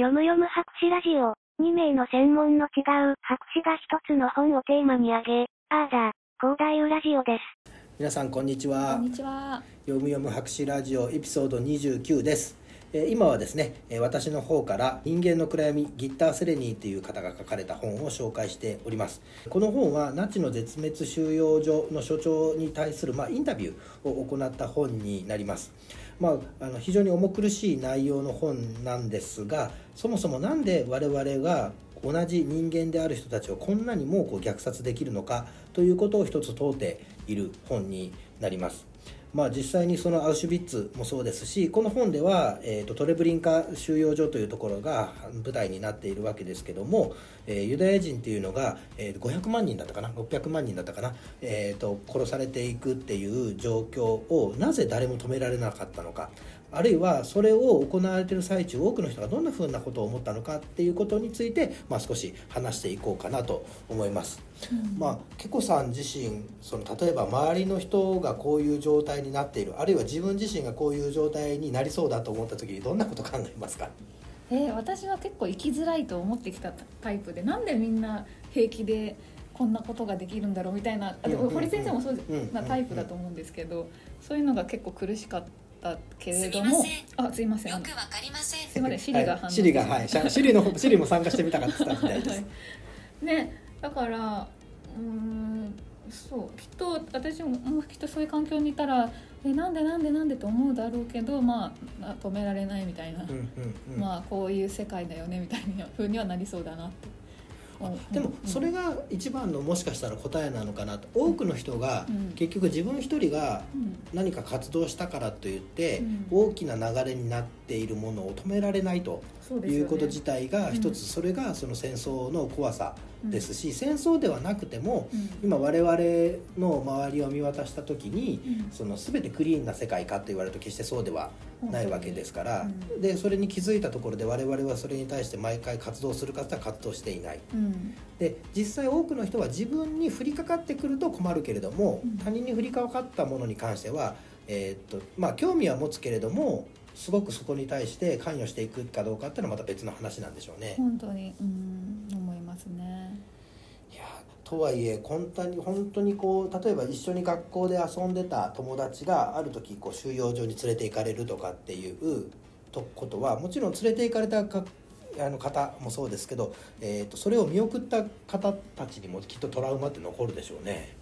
読む読む博士ラジオ。2名の専門の違う博士が一つの本をテーマに挙げ、あーだ、広大ラジオです。皆さんこんにちはこんにちは。読む読む博士ラジオエピソード29ですえー今はですねえー私の方から「人間の暗闇ギッター・セレニー」という方が書かれた本を紹介しておりますこの本はナチの絶滅収容所の所長に対する、まあ、インタビューを行った本になりますまあ、あの非常に重苦しい内容の本なんですがそもそも何で我々が同じ人間である人たちをこんなにもこう虐殺できるのかということを一つ問うている本になります。まあ、実際にそのアウシュビッツもそうですしこの本では、えー、とトレブリンカ収容所というところが舞台になっているわけですけども、えーユダヤ人っていうのが、えー500万人だったかな？600万人だったかな、えー、と殺されていくっていう状況をなぜ誰も止められなかったのか。あるいはそれを行われている最中多くの人がどんなふうなことを思ったのかっていうことについて、まあ、少し話していこうかなと思います。まあ、けこさん自身その例えば周りの人がこういう状態になっているあるいは自分自身がこういう状態になりそうだと思った時にどんなこと考えますか？えー私は結構生きづらいと思ってきたタイプで、なんでみんな平気でこんなことができるんだろうみたいな、あうんうんうん堀先生もそううんなタイプだと思うんですけど、そういうのが結構苦しかったけれども、あすいません。よくわかりません。すいません、シリが反応はい、シリがはい。シリのシリも参加してみたかったみたい。ですねだからうーんそうきっと私ももうきっとそういう環境にいたらえなんでなんでなんでと思うだろうけどまああ止められないみたいな、うんうんうん。まあこういう世界だよねみたいな風にはなりそうだなってでもうんそれが一番のもしかしたら答えなのかなと。多くの人がうん。結局自分一人がうん。何か活動したからといってうん。大きな流れになっているものを止められないということ自体が一うんつそれがその戦争の怖さですし戦争ではなくてもうん。今我々の周りを見渡した時にうん。その全てクリーンな世界かと言われると決してそうではないわけですからうん。でそれに気づいたところで我々はそれに対して毎回活動するかつは活動していない。うん。で実際多くの人は自分に降りかかってくると困るけれどもうん。他人に降りかかったものに関してはえーっとまあ興味は持つけれどもすごくそこに対して関与していくかどうかっていうのはまた別の話なんでしょうね。本当にうん思いますねいやとはいえ本当に本当にこう例えば一緒に学校で遊んでた友達がある時こう収容所に連れて行かれるとかっていうとことはもちろん連れて行かれたかあの方もそうですけど、えー、とそれを見送った方たちにもきっとトラウマって残るでしょうね。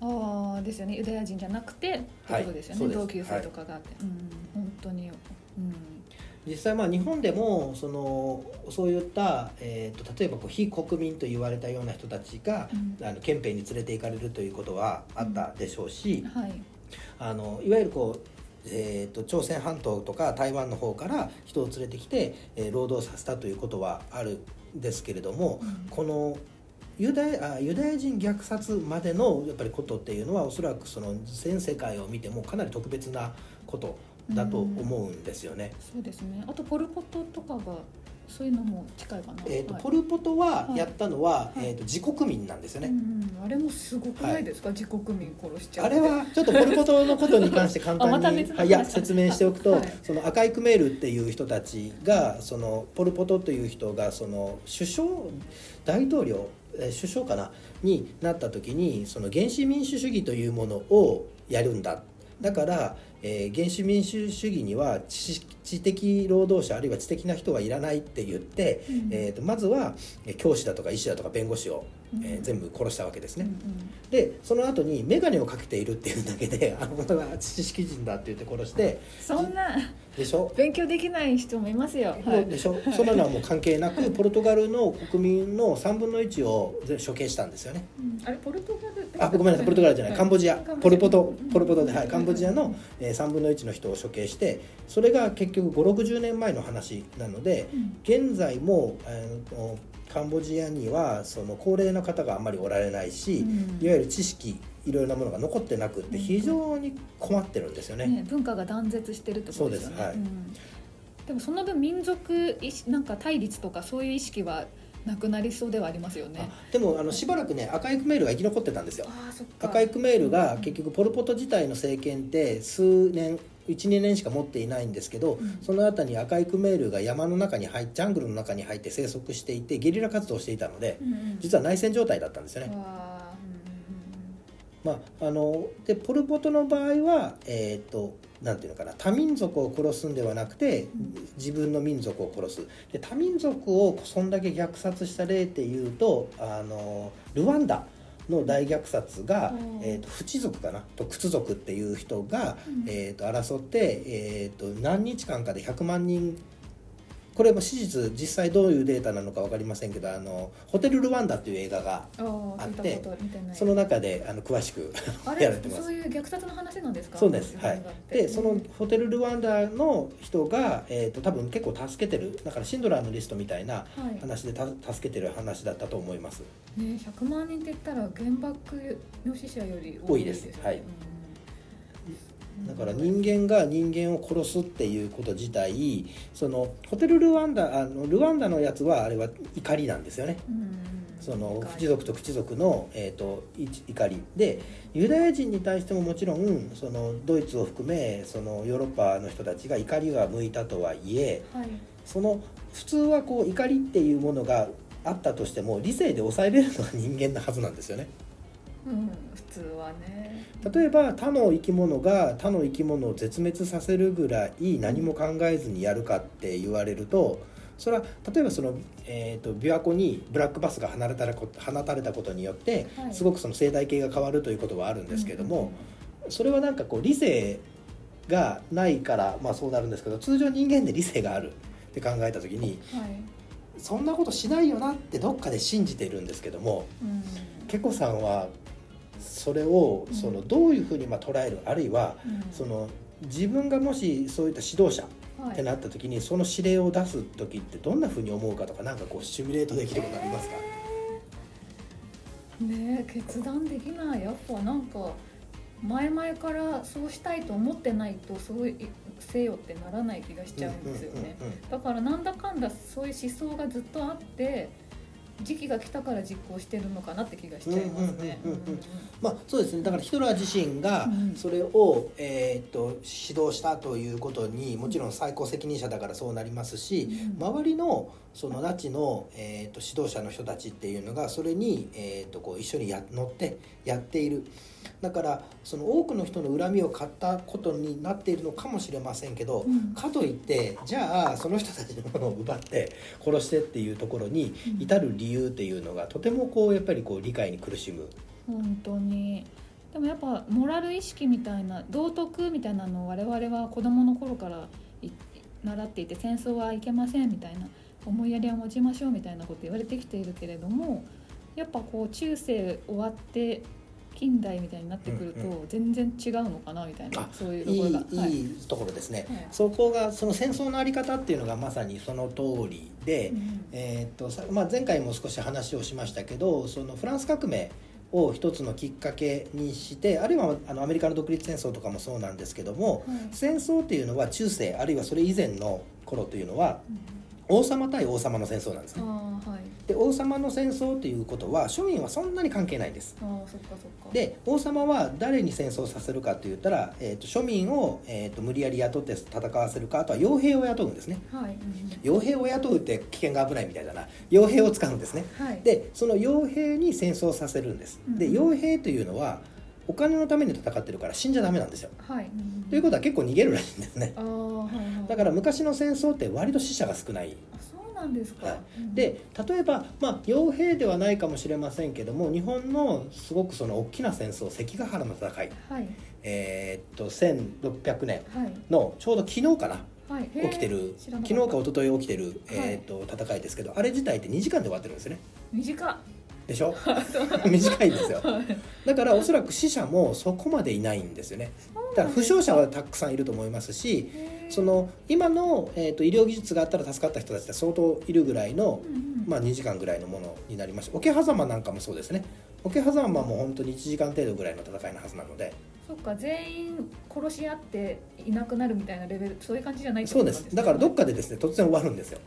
ああですよね。ユダヤ人じゃなくてってことですよね、そうです。同級生とかがあって、うん。本当に。うん。実際まあ日本でもそのそういった、えー、と例えばこう非国民と言われたような人たちが、うん。あの憲兵に連れて行かれるということはあったでしょうし、はい。あのいわゆるこう、えー、と朝鮮半島とか台湾の方から人を連れてきて、えー労働させたということはあるんですけれども、うん。このユダヤあユダヤ人虐殺までのやっぱりことっていうのはおそらくその全世界を見てもかなり特別なことだと思うんですよね。そうですね。あとポル・ポトとかがそういうのも近いかな。えーとはいポル・ポトははい。やったのは、はい。えー、と自国民なんですよね。うんうん。あれもすごくないですか、自国民殺しちゃうあれはちょっとポル・ポトのことに関して簡単に、別の話はい、いや説明しておくと、はい。その赤いクメールっていう人たちがそのポル・ポトという人がその首相大統領えー首相かな？になった時にその原始民主主義というものをやるんだ。だから、えー原始民主主義には知知的労働者あるいは知的な人はいらないって言って、うん。えー、とまずはえー教師だとか医師だとか弁護士を、えーうん全部殺したわけですね。うんでその後に眼鏡をかけているっていうだけで あの知識人だって言って殺してそんなでしょ？勉強できない人もいますよ、はい、でしょ、そんなのはもう関係なく ポルトガルの国民の3分の1を全処刑したんですよね。うん。あれポルトガルあごめんなさいポルトガルじゃないカンボジア。ポルポトうんポルポトで、はい、カンボジアの、えー3分の1の人を処刑してそれが結局560年前の話なのでうん。現在も、あのカンボジアにはその高齢の方があんまりおられないし、うん。いわゆる知識いろいろなものが残ってなくってうん。非常に困ってるんですよね。ね、文化が断絶してるってことですよね。そうですはい。ん。でもその分民族意識なんか対立とかそういう意識はなくなりそうではありますよね。あでもあのしばらくね赤いクメールが生き残ってたんですよ。赤いクメールが結局ポル・ポト自体の政権って数年12年しか持っていないんですけど、うん。その後に赤いクメールが山の中に入っジャングルの中に入って生息していてゲリラ活動をしていたのでうんうん。実は内戦状態だったんですよね。わまあ、あのでポル・ポトの場合は、えー、となんていうのかな多民族を殺すんではなくて自分の民族を殺す。で多民族をそんだけ虐殺した例っていうとあのルワンダの大虐殺が、うん。えー、とフチ族かなとクツ族っていう人が、うん。えー、と争って、えー、と何日間かで100万人これも史実実際どういうデータなのか分かりませんけどあのホテル・ルワンダっていう映画がーあってその中であの詳しくあ やられてます。れそういう虐殺の話なんですか？そうです、はい。でそのホテル・ルワンダの人が、えー、と多分結構助けてるだからシンドラーのリストみたいなはい。話でた助けてる話だったと思います。ね、100万人って言ったら原爆の死者より多いです。はい。うんだから人間が人間を殺すっていうこと自体そのホテル・ルワンダあのルワンダのやつはあれは怒りなんですよね。うん。その理解フチ族とクチ族の、えー、とい怒り。でユダヤ人に対してももちろんそのドイツを含めそのヨーロッパの人たちが怒りが向いたとはいえはい。その普通はこう怒りっていうものがあったとしても理性で抑えれるのは人間なはずなんですよねうん、普通はね。例えば他の生き物が他の生き物を絶滅させるぐらい何も考えずにやるかって言われるとそれは例えばその、えー、と琵琶湖にブラックバスが放れたらこ放たれたことによってはい。すごくその生態系が変わるということはあるんですけども、それはなんかこう理性がないから、まあ、そうなるんですけど通常人間で理性があるって考えた時にはい、そんなことしないよなってどっかで信じてるんですけどもうん。けこさんはそれをうん。そのどういうふうにまあ捉えるあるいはうん。その自分がもしそういった指導者はい。ってなった時にその指令を出す時ってどんなふうに思うかとかなんかこうシミュレートできることありますか？ねえ決断できないやっぱなんか前々からそうしたいと思ってないとそういせよってならない気がしちゃうんですよね。だからなんだかんだそういう思想がずっとあって時期が来たから実行してるのかなって気がしちゃいますね。まあそうですね。だからヒトラー自身がうん。それを、えーっと指導したということにもちろん最高責任者だからそうなりますし、うん。周りのそのナチの、えーっと指導者の人たちっていうのがそれに、えーっとこう一緒にや乗ってやっているだからその多くの人の恨みを買ったことになっているのかもしれませんけど、うん。かといってじゃあその人たちのものを奪って殺してっていうところにうん。至る理由っていうのがとてもこうやっぱりこう理解に苦しむ。本当に。でもやっぱモラル意識みたいな道徳みたいなのを我々は子どもの頃からい習っていて戦争はいけませんみたいな思いやりは持ちましょうみたいなこと言われてきているけれどもやっぱこう中世終わって近代みたいになってくるうんと全然違うのかなみたいな、あそういうといいころが。はい。いいところですね、はい。そこがその戦争のあり方っていうのがまさにその通りで、うんえーっとさまあ、前回も少し話をしましたけどそのフランス革命を一つのきっかけにしてあるいはあのアメリカの独立戦争とかもそうなんですけどもはい。戦争っていうのは中世あるいはそれ以前の頃というのはうん王様対王様の戦争なんですね。はい。で王様の戦争っていうことは庶民はそんなに関係ないんです。で王様は誰に戦争させるかといったら、えー、と庶民を、えー、と無理やり雇って戦わせるかあとは傭兵を雇うんですね。はい、傭兵を雇うって危険が危ないみたいだな。傭兵を使うんですね。うんはい。でその傭兵に戦争させるんです。でうん。傭兵というのはお金のために戦ってるから死んじゃダメなんですよ。はい、うんということは結構逃げるらしいんですねだから昔の戦争って割と死者が少ない。あそうなんですか、はい。うんで例えば、まあ、傭兵ではないかもしれませんけども日本のすごくその大きな戦争関ヶ原の戦い、はい。えーっと1600年はい。のちょうど昨日かなはい。起きてる昨日か一昨日起きてる、えーっと戦いですけどあれ自体って2時間で終わってるんですよね。短っでしょ？短いんですよ。はい。だからおそらく死者もそこまでいないんですよね。だから負傷者はたくさんいると思いますしその今の、えー、と医療技術があったら助かった人たちって相当いるぐらいの、うんうん。まあ、2時間ぐらいのものになりました桶狭間なんかもそうですね。桶狭間も本当に1時間程度ぐらいの戦いのはずなので。そっか全員殺し合っていなくなるみたいなレベルそういう感じじゃないってそうです。だからどっかでですね突然終わるんですよ。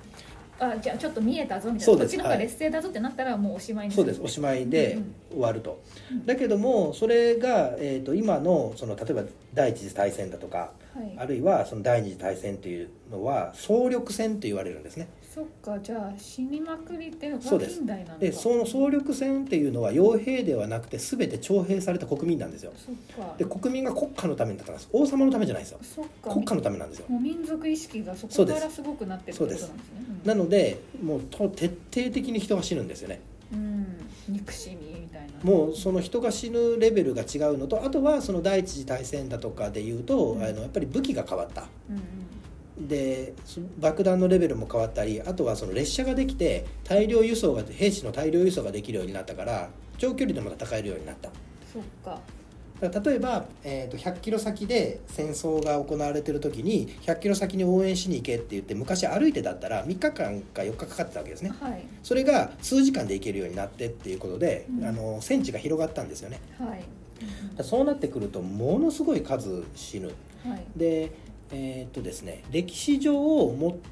あじゃあちょっと見えたぞみたいそうです。なこっちの方がはい。劣勢だぞってなったらもうおしまいにそうです。おしまいで終わると、うん。だけどもそれが、えー、と今のその例えば第一次大戦だとかはい。あるいはその第二次大戦というのは総力戦と言われるんですね。そっかじゃあ死にまくりっていうのが近代なのかでその総力戦っていうのは傭兵ではなくて全て徴兵された国民なんですよ。そっか。で国民が国家のために戦うんです。王様のためじゃないんですよ。そっか。国家のためなんですよ。もう民族意識がそこからす。ごくなってるってことなんですね。うん。なのでもうと徹底的に人が死ぬんですよね。うん。憎しみもうその人が死ぬレベルが違うのとあとはその第一次大戦だとかでいうと、うん。あのやっぱり武器が変わった。うんうん。でそ爆弾のレベルも変わったりあとはその列車ができて大量輸送が兵士の大量輸送ができるようになったから長距離でも戦えるようになった。そっか例えば、えー、と100キロ先で戦争が行われてる時に100キロ先に応援しに行けって言って昔歩いてだったら3日間か4日かかってたわけですね。はい。それが数時間で行けるようになってっていうことで、うん。あの戦地が広がったんですよね。はい。そうなってくるとものすごい数死ぬ。うんはい。でえーっとですね歴史上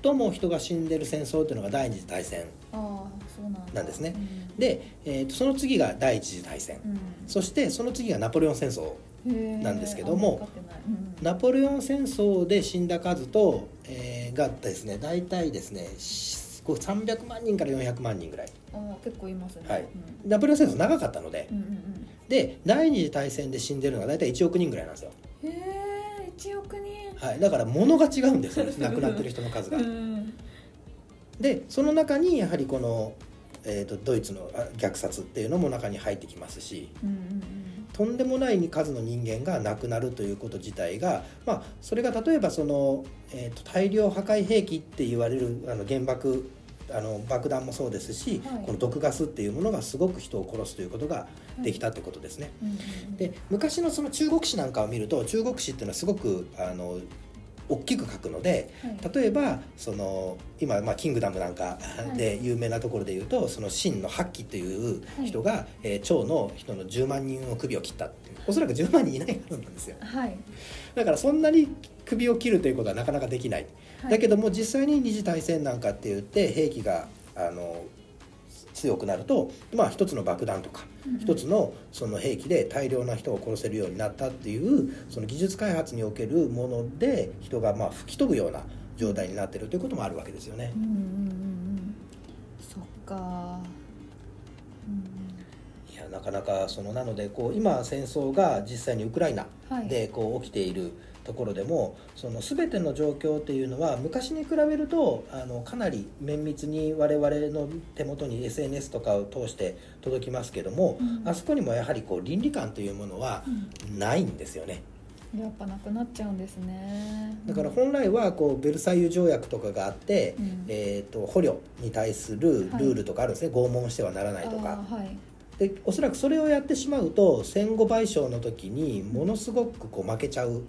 最も人が死んでる戦争っていうのが第二次大戦なんですね。うん。で、えーっとその次が第一次大戦。うん。そしてその次がナポレオン戦争なんですけどもナポレオン戦争で死んだ数と、えーがですね大体ですねしこう300万人から400万人ぐらい。あー結構いますね。はい。うん。ナポレオン戦争長かったので。うんうんで第二次大戦で死んでるのが大体1億人ぐらいなんですよ、うんへえ1億人。はい、だから物が違うんですよ。ね亡くなってる人の数が。うん。でその中にやはりこの、えー、とドイツのあ虐殺っていうのも中に入ってきますしうんうんとんでもない数の人間が亡くなるということ自体が、まあ、それが例えばその、えー、と大量破壊兵器って言われるあの原爆あの爆弾もそうですし、はい。この毒ガスっていうものがすごく人を殺すということができたってことですね。うんうんうん。で昔のその中国史なんかを見ると中国史っていうのはすごくあの大きく書くのではい。例えばその今、まあ、キングダムなんかで有名なところで言うと、その秦の八鬼という人が、えー趙の人の10万人の首を切ったっていうおそらく10万人いないはずなんですよ。はい。だからそんなに首を切るということはなかなかできない。だけども実際に二次大戦なんかって言って兵器があの強くなると、まあ、一つの爆弾とか一つのその兵器で大量な人を殺せるようになったっていうその技術開発におけるもので人がまあ吹き飛ぶような状態になってるということもあるわけですよね。う。んうんうんうん。そっか。うんいやなかなかそのなのでこう今戦争が実際にウクライナはい。でこう起きているところでもその全ての状況っていうのは昔に比べるとあのかなり綿密に我々の手元に SNS とかを通して届きますけども、うん。あそこにもやはりこう倫理観というものはうん。ないんですよね。やっぱなくなっちゃうんですね。だから本来はこうベルサイユ条約とかがあって、うん。えー、と捕虜に対するルールとかあるんですね、拷問してはならないとか。はい。でおそらくそれをやってしまうと戦後賠償の時にものすごくこう負けちゃう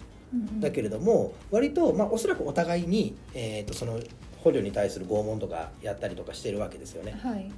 だけれども割と、まあ、おそらくお互いに、えー、とその捕虜に対する拷問とかやったりとかしてるわけですよね。はい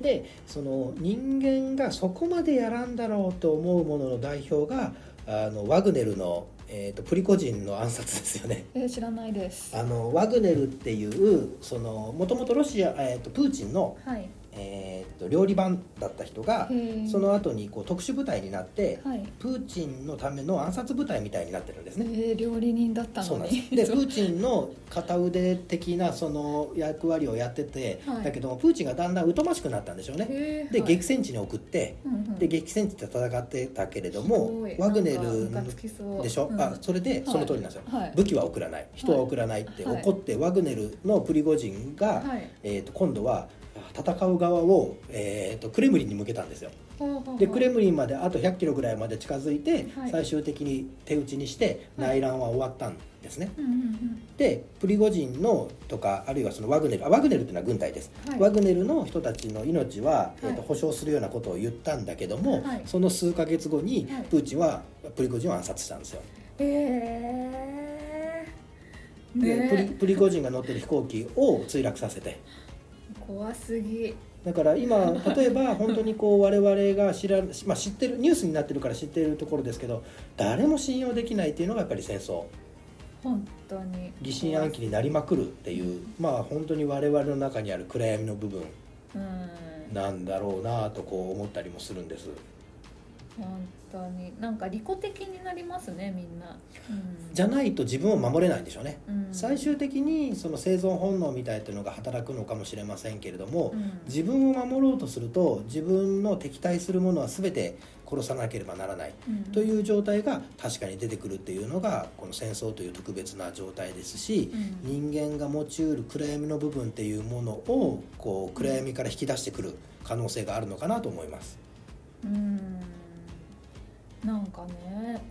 でその人間がそこまでやらんだろうと思うものの代表があのワグネルの、えー、とプリコジンの暗殺ですよね。えー知らないですあのワグネルっていうそのもともとロシア、えー、とプーチンの、はいえー、と料理番だった人がその後にこう特殊部隊になって、はい。プーチンのための暗殺部隊みたいになってるんですえね。ー料理人だったのにです。でプーチンの片腕的なその役割をやってて、はい。だけどもプーチンがだんだん疎ましくなったんでしょうね。で、はい。激戦地に送ってうんうん。で激戦地で戦ってたけれどすもワグネルでしょ、うん。あそれでその通りなんですよ、はい。武器は送らない。人は送らないってはい。怒って、ワグネルのプリゴジンが、はい。えー、と今度は戦う側を、えー、とクレムリンに向けたんですよ。でクレムリンまであと100キロぐらいまで近づいて、はい。最終的に手打ちにしてはい。内乱は終わったんですね、でプリゴジンのとかあるいはそのワグネルあワグネルっていうのは軍隊です、はい。ワグネルの人たちの命は、えー、とはい保証するようなことを言ったんだけども、はい。その数ヶ月後にはい。プーチンはプリゴジンを暗殺したんですよ、えー。でプリねプリゴジンが乗ってる飛行機を墜落させて怖すぎ。だから今例えば 本当にこう我々が知ら、まあ、知ってるニュースになってるから知っているところですけど誰も信用できないっていうのがやっぱり戦争。本当に。疑心暗鬼になりまくるっていうまあ本当に我々の中にある暗闇の部分うん。なんだろうなとこう思ったりもするんです本当に。なんか利己的になりますねみんな、うん、じゃないと自分を守れないんでしょうね、うん。最終的にその生存本能みたいなのが働くのかもしれませんけれども、うん。自分を守ろうとすると自分の敵対するものは全て殺さなければならない。うん。という状態が確かに出てくるっていうのがこの戦争という特別な状態ですし、うん。人間が持ちうる暗闇の部分っていうものをこう暗闇から引き出してくる可能性があるのかなと思います。うんなんかね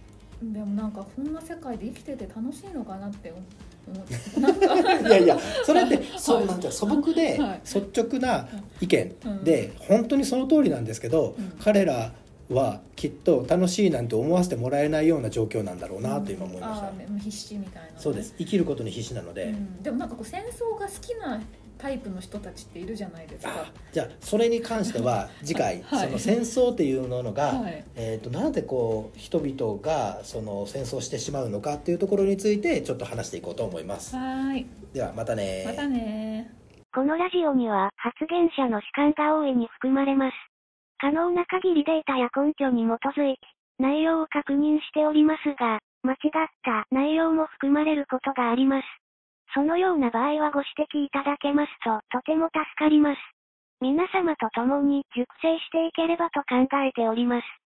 でもなんかこんな世界で生きてて楽しいのかなって思ってなんか いやいやそれってそうなんて素朴ではい。率直な意見で本当にその通りなんですけど、うん。彼らはきっと楽しいなんて思わせてもらえないような状況なんだろうなと今思いました、あー必死みたいなね、そうです。生きることに必死なので、うん、でもなんかこう戦争が好きなタイプの人たちっているじゃないですか。あじゃあそれに関しては 次回、はい。その戦争っていうのが、はい。えー、となぜこう人々がその戦争してしまうのかっていうところについてちょっと話していこうと思います、はーい。ではまたね。またね。このラジオには発言者の主観が大いに含まれます。可能な限りデータや根拠に基づいて内容を確認しておりますが、間違った内容も含まれることがあります。そのような場合はご指摘いただけますととても助かります。皆様と共に熟成していければと考えております。